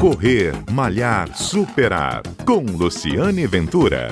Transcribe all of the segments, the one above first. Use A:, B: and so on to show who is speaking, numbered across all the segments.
A: Correr, Malhar, Superar. Com Luciane Ventura.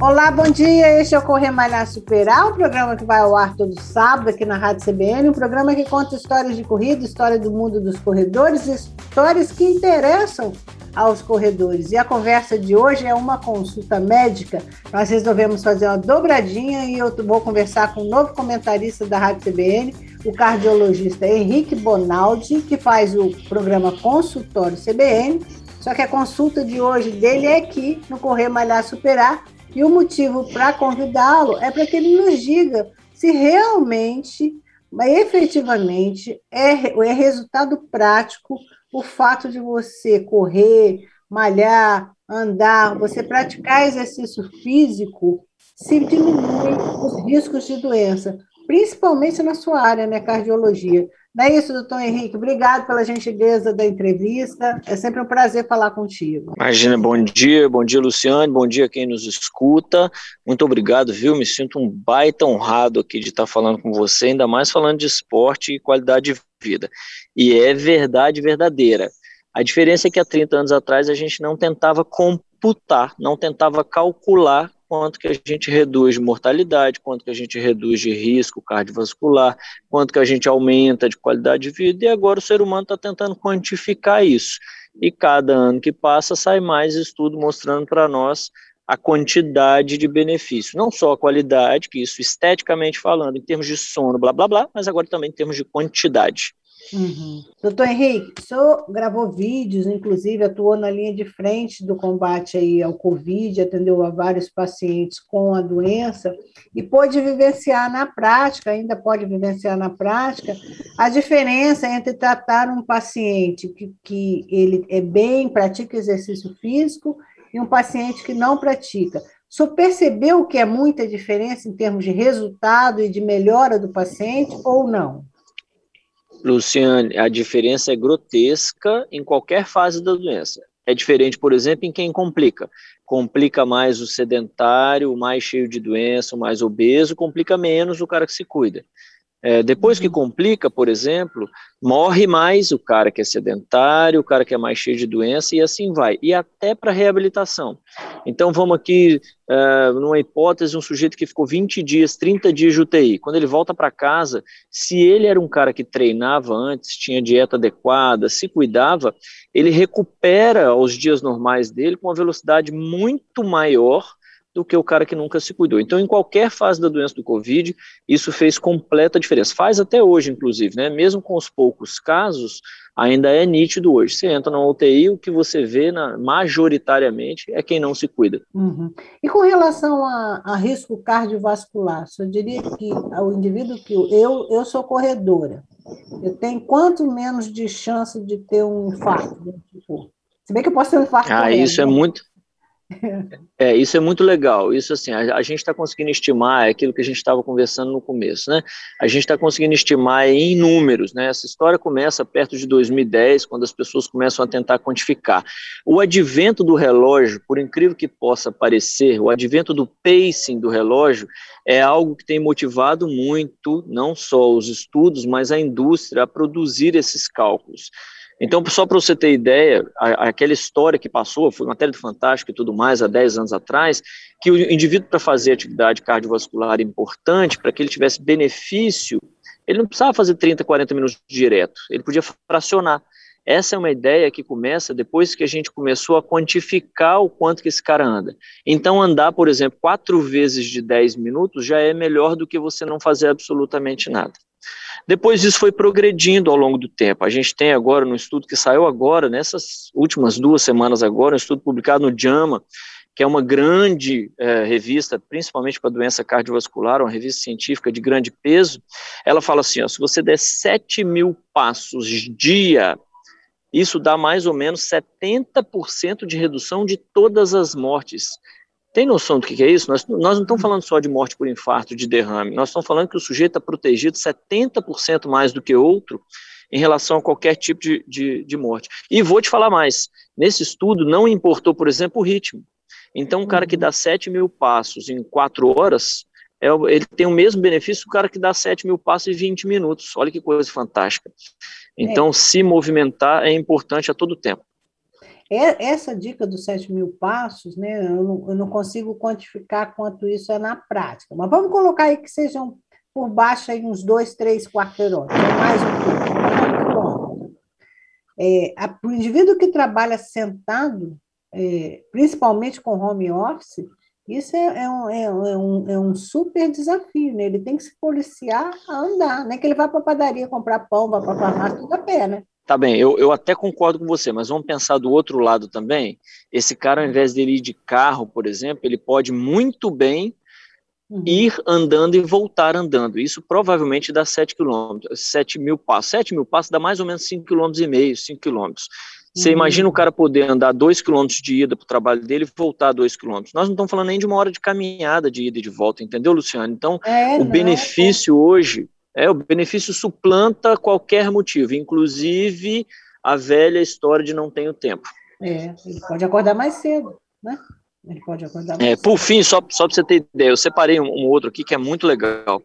B: Olá, bom dia. Este é o Correr Malhar Superar, um programa que vai ao ar todo sábado aqui na Rádio CBN, um programa que conta histórias de corrida, história do mundo dos corredores, histórias que interessam aos corredores. E a conversa de hoje é uma consulta médica. Nós resolvemos fazer uma dobradinha e eu vou conversar com o um novo comentarista da Rádio CBN, o cardiologista Henrique Bonaldi, que faz o programa Consultório CBN. Só que a consulta de hoje dele é aqui no Correr Malhar Superar e o motivo para convidá-lo é para que ele nos diga se realmente, efetivamente, é, é resultado prático o fato de você correr, malhar, andar, você praticar exercício físico, se diminui os riscos de doença, principalmente na sua área, né, cardiologia. Não é isso, doutor Henrique? Obrigado pela gentileza da entrevista. É sempre um prazer falar contigo.
C: Imagina, bom dia, bom dia, Luciane, bom dia quem nos escuta. Muito obrigado, viu? Me sinto um baita honrado aqui de estar falando com você, ainda mais falando de esporte e qualidade de vida. E é verdade verdadeira. A diferença é que há 30 anos atrás a gente não tentava computar, não tentava calcular quanto que a gente reduz de mortalidade, quanto que a gente reduz de risco cardiovascular, quanto que a gente aumenta de qualidade de vida, e agora o ser humano está tentando quantificar isso. E cada ano que passa sai mais estudo mostrando para nós a quantidade de benefício, não só a qualidade, que isso esteticamente falando, em termos de sono, blá blá blá, mas agora também em termos de quantidade.
B: Uhum. Doutor Henrique, o senhor gravou vídeos, inclusive atuou na linha de frente do combate aí ao Covid, atendeu a vários pacientes com a doença e pôde vivenciar na prática, ainda pode vivenciar na prática, a diferença entre tratar um paciente que, que ele é bem, pratica exercício físico e um paciente que não pratica. O senhor percebeu que é muita diferença em termos de resultado e de melhora do paciente ou não?
C: Luciane, a diferença é grotesca em qualquer fase da doença. É diferente, por exemplo, em quem complica. Complica mais o sedentário, o mais cheio de doença, o mais obeso, complica menos o cara que se cuida. É, depois que uhum. complica, por exemplo, morre mais o cara que é sedentário, o cara que é mais cheio de doença e assim vai, e até para reabilitação. Então vamos aqui, uh, numa hipótese, um sujeito que ficou 20 dias, 30 dias de UTI, quando ele volta para casa, se ele era um cara que treinava antes, tinha dieta adequada, se cuidava, ele recupera os dias normais dele com uma velocidade muito maior do que o cara que nunca se cuidou. Então, em qualquer fase da doença do Covid, isso fez completa diferença. Faz até hoje, inclusive, né? Mesmo com os poucos casos, ainda é nítido hoje. Você entra na UTI, o que você vê na, majoritariamente é quem não se cuida.
B: Uhum. E com relação a, a, risco cardiovascular, eu diria que o indivíduo que eu, eu sou corredora, eu tenho quanto menos de chance de ter um infarto? Se bem que eu posso ter um infarto.
C: Ah, isso é né? muito é, isso é muito legal. Isso assim, a, a gente está conseguindo estimar é aquilo que a gente estava conversando no começo, né? A gente está conseguindo estimar em números, né? Essa história começa perto de 2010, quando as pessoas começam a tentar quantificar. O advento do relógio, por incrível que possa parecer, o advento do pacing do relógio é algo que tem motivado muito, não só os estudos, mas a indústria a produzir esses cálculos. Então, só para você ter ideia, a, aquela história que passou, foi matéria do Fantástico e tudo mais, há 10 anos atrás, que o indivíduo, para fazer atividade cardiovascular importante, para que ele tivesse benefício, ele não precisava fazer 30, 40 minutos direto, ele podia fracionar. Essa é uma ideia que começa depois que a gente começou a quantificar o quanto que esse cara anda. Então, andar, por exemplo, quatro vezes de 10 minutos já é melhor do que você não fazer absolutamente nada. Depois isso foi progredindo ao longo do tempo. A gente tem agora, no estudo que saiu agora, nessas últimas duas semanas agora, um estudo publicado no JAMA, que é uma grande é, revista, principalmente para doença cardiovascular, uma revista científica de grande peso, ela fala assim, ó, se você der 7 mil passos dia, isso dá mais ou menos 70% de redução de todas as mortes tem noção do que é isso? Nós, nós não estamos falando só de morte por infarto, de derrame, nós estamos falando que o sujeito está protegido 70% mais do que outro em relação a qualquer tipo de, de, de morte. E vou te falar mais: nesse estudo não importou, por exemplo, o ritmo. Então, um cara que dá 7 mil passos em 4 horas, é, ele tem o mesmo benefício do cara que dá 7 mil passos em 20 minutos. Olha que coisa fantástica. Então, é. se movimentar é importante a todo tempo.
B: É, essa dica dos 7 mil passos, né, eu não, eu não, consigo quantificar quanto isso é na prática, mas vamos colocar aí que sejam por baixo aí uns dois, três quarteirões, mais um pouco. É, o indivíduo que trabalha sentado, é, principalmente com home office, isso é, é, um, é, um, é um super desafio, né? Ele tem que se policiar a andar, né? que ele vá para a padaria comprar pão, vá para a farmácia, tudo a pé, né?
C: Tá bem, eu, eu até concordo com você, mas vamos pensar do outro lado também. Esse cara, ao invés dele ir de carro, por exemplo, ele pode muito bem uhum. ir andando e voltar andando. Isso provavelmente dá 7 quilômetros, 7 mil passos. 7 mil passos dá mais ou menos 5 quilômetros e meio, 5 quilômetros. Você uhum. imagina o cara poder andar 2 quilômetros de ida para o trabalho dele e voltar 2 quilômetros. Nós não estamos falando nem de uma hora de caminhada de ida e de volta, entendeu, Luciano? Então, é, o não, benefício é. hoje é, o benefício suplanta qualquer motivo, inclusive a velha história de não tenho tempo.
B: É, ele pode acordar mais cedo, né? Ele pode acordar mais
C: é, Por fim, só, só para você ter ideia, eu separei um, um, outro aqui que é muito legal.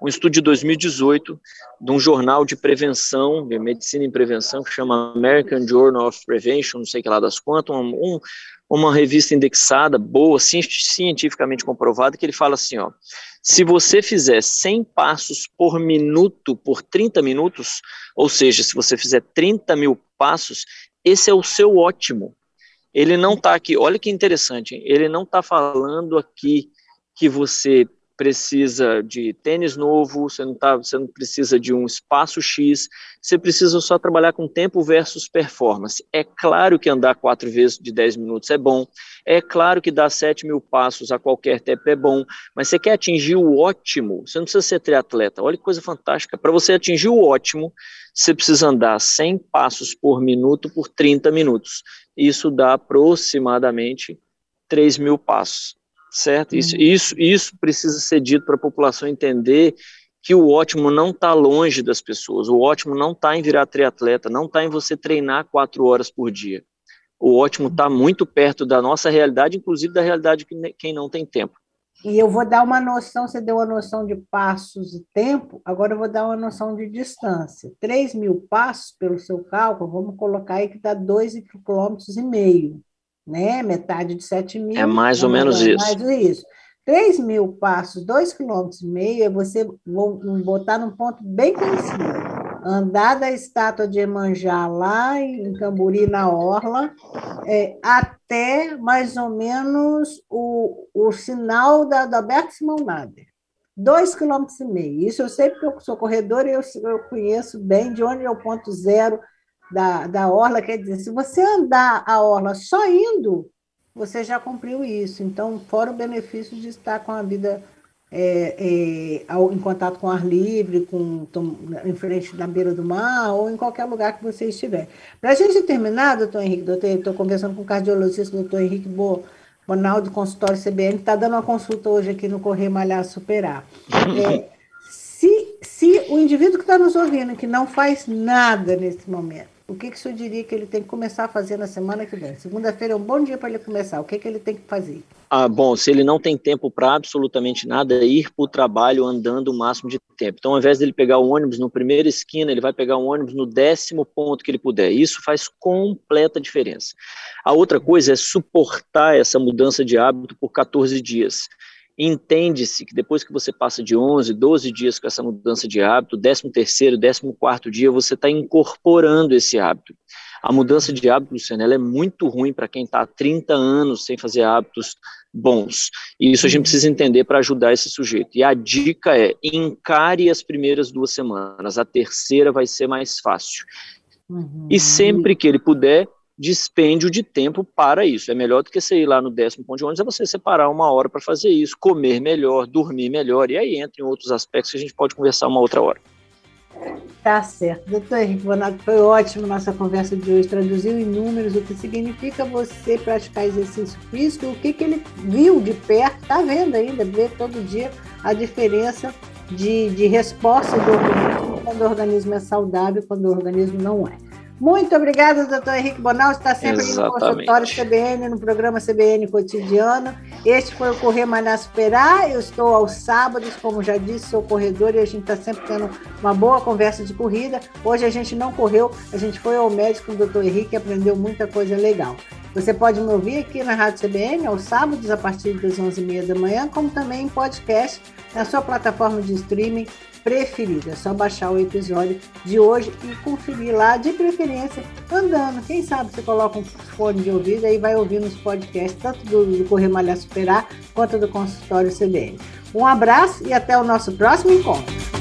C: Um estudo de 2018 de um jornal de prevenção, de medicina em prevenção, que chama American Journal of Prevention, não sei que lá das quantas, um, um, uma revista indexada, boa, cientificamente comprovada, que ele fala assim, ó, se você fizer 100 passos por minuto por 30 minutos, ou seja, se você fizer 30 mil passos, esse é o seu ótimo. Ele não está aqui, olha que interessante, ele não está falando aqui que você precisa de tênis novo, você não, tá, você não precisa de um espaço X, você precisa só trabalhar com tempo versus performance. É claro que andar quatro vezes de 10 minutos é bom, é claro que dar 7 mil passos a qualquer tempo é bom, mas você quer atingir o ótimo, você não precisa ser triatleta, olha que coisa fantástica, para você atingir o ótimo, você precisa andar 100 passos por minuto por 30 minutos, isso dá aproximadamente 3 mil passos certo? Uhum. Isso, isso, isso precisa ser dito para a população entender que o ótimo não está longe das pessoas, o ótimo não está em virar triatleta, não está em você treinar quatro horas por dia. O ótimo está muito perto da nossa realidade, inclusive da realidade de quem não tem tempo.
B: E eu vou dar uma noção, você deu uma noção de passos e tempo, agora eu vou dar uma noção de distância. 3 mil passos, pelo seu cálculo, vamos colocar aí que dá 2,5 km né? Metade de 7 mil.
C: É mais ou menos isso.
B: Mais isso. 3 mil passos, 2,5 km, é você vou botar num ponto bem conhecido. Andar da estátua de Emanjá lá em Camburi, na Orla, é, até mais ou menos o, o sinal da, da Alberto Simão Nader. 2,5 km. Isso eu sei porque eu sou corredor e eu, eu conheço bem de onde é o ponto zero da, da orla, quer dizer, se você andar a orla só indo, você já cumpriu isso. Então, fora o benefício de estar com a vida é, é, ao, em contato com ar livre, com, em frente da beira do mar ou em qualquer lugar que você estiver. Para a gente terminar, doutor Henrique, doutor, estou conversando com o cardiologista, doutor Henrique Bo, Bonaldo, consultório CBN, está dando uma consulta hoje aqui no Correio Malhar Superar. É, se, se o indivíduo que está nos ouvindo, que não faz nada nesse momento, o que, que o senhor diria que ele tem que começar a fazer na semana que vem? Segunda-feira é um bom dia para ele começar. O que, que ele tem que fazer?
C: Ah, bom, se ele não tem tempo para absolutamente nada, é ir para o trabalho andando o máximo de tempo. Então, ao invés dele pegar o ônibus no primeiro esquina, ele vai pegar o ônibus no décimo ponto que ele puder. Isso faz completa diferença. A outra coisa é suportar essa mudança de hábito por 14 dias. Entende-se que depois que você passa de 11, 12 dias com essa mudança de hábito, 13 terceiro, 14 quarto dia, você está incorporando esse hábito. A mudança de hábito, Luciano, ela é muito ruim para quem está há 30 anos sem fazer hábitos bons. E isso a gente precisa entender para ajudar esse sujeito. E a dica é, encare as primeiras duas semanas, a terceira vai ser mais fácil. Uhum. E sempre que ele puder, dispêndio de tempo para isso. É melhor do que você ir lá no décimo ponto de ônibus, é você separar uma hora para fazer isso, comer melhor, dormir melhor, e aí entra em outros aspectos que a gente pode conversar uma outra hora.
B: Tá certo. Doutor Henrique Bonato, foi ótimo nossa conversa de hoje. Traduziu em números o que significa você praticar exercício físico, o que, que ele viu de perto, está vendo ainda, vê todo dia a diferença de, de resposta do organismo quando o organismo é saudável, quando o organismo não é. Muito obrigada, doutor Henrique Bonal. Está sempre Exatamente. no consultório CBN, no programa CBN Cotidiano. Este foi o Correr Maná Superar. Eu estou aos sábados, como já disse, sou corredor e a gente está sempre tendo uma boa conversa de corrida. Hoje a gente não correu, a gente foi ao médico o doutor Henrique e aprendeu muita coisa legal. Você pode me ouvir aqui na Rádio CBN aos sábados, a partir das 11h30 da manhã, como também em podcast na sua plataforma de streaming preferida. É só baixar o episódio de hoje e conferir lá, de preferência, andando. Quem sabe você coloca um fone de ouvido e vai ouvir nos podcasts, tanto do, do Correr Malhar Superar quanto do Consultório CBN. Um abraço e até o nosso próximo encontro.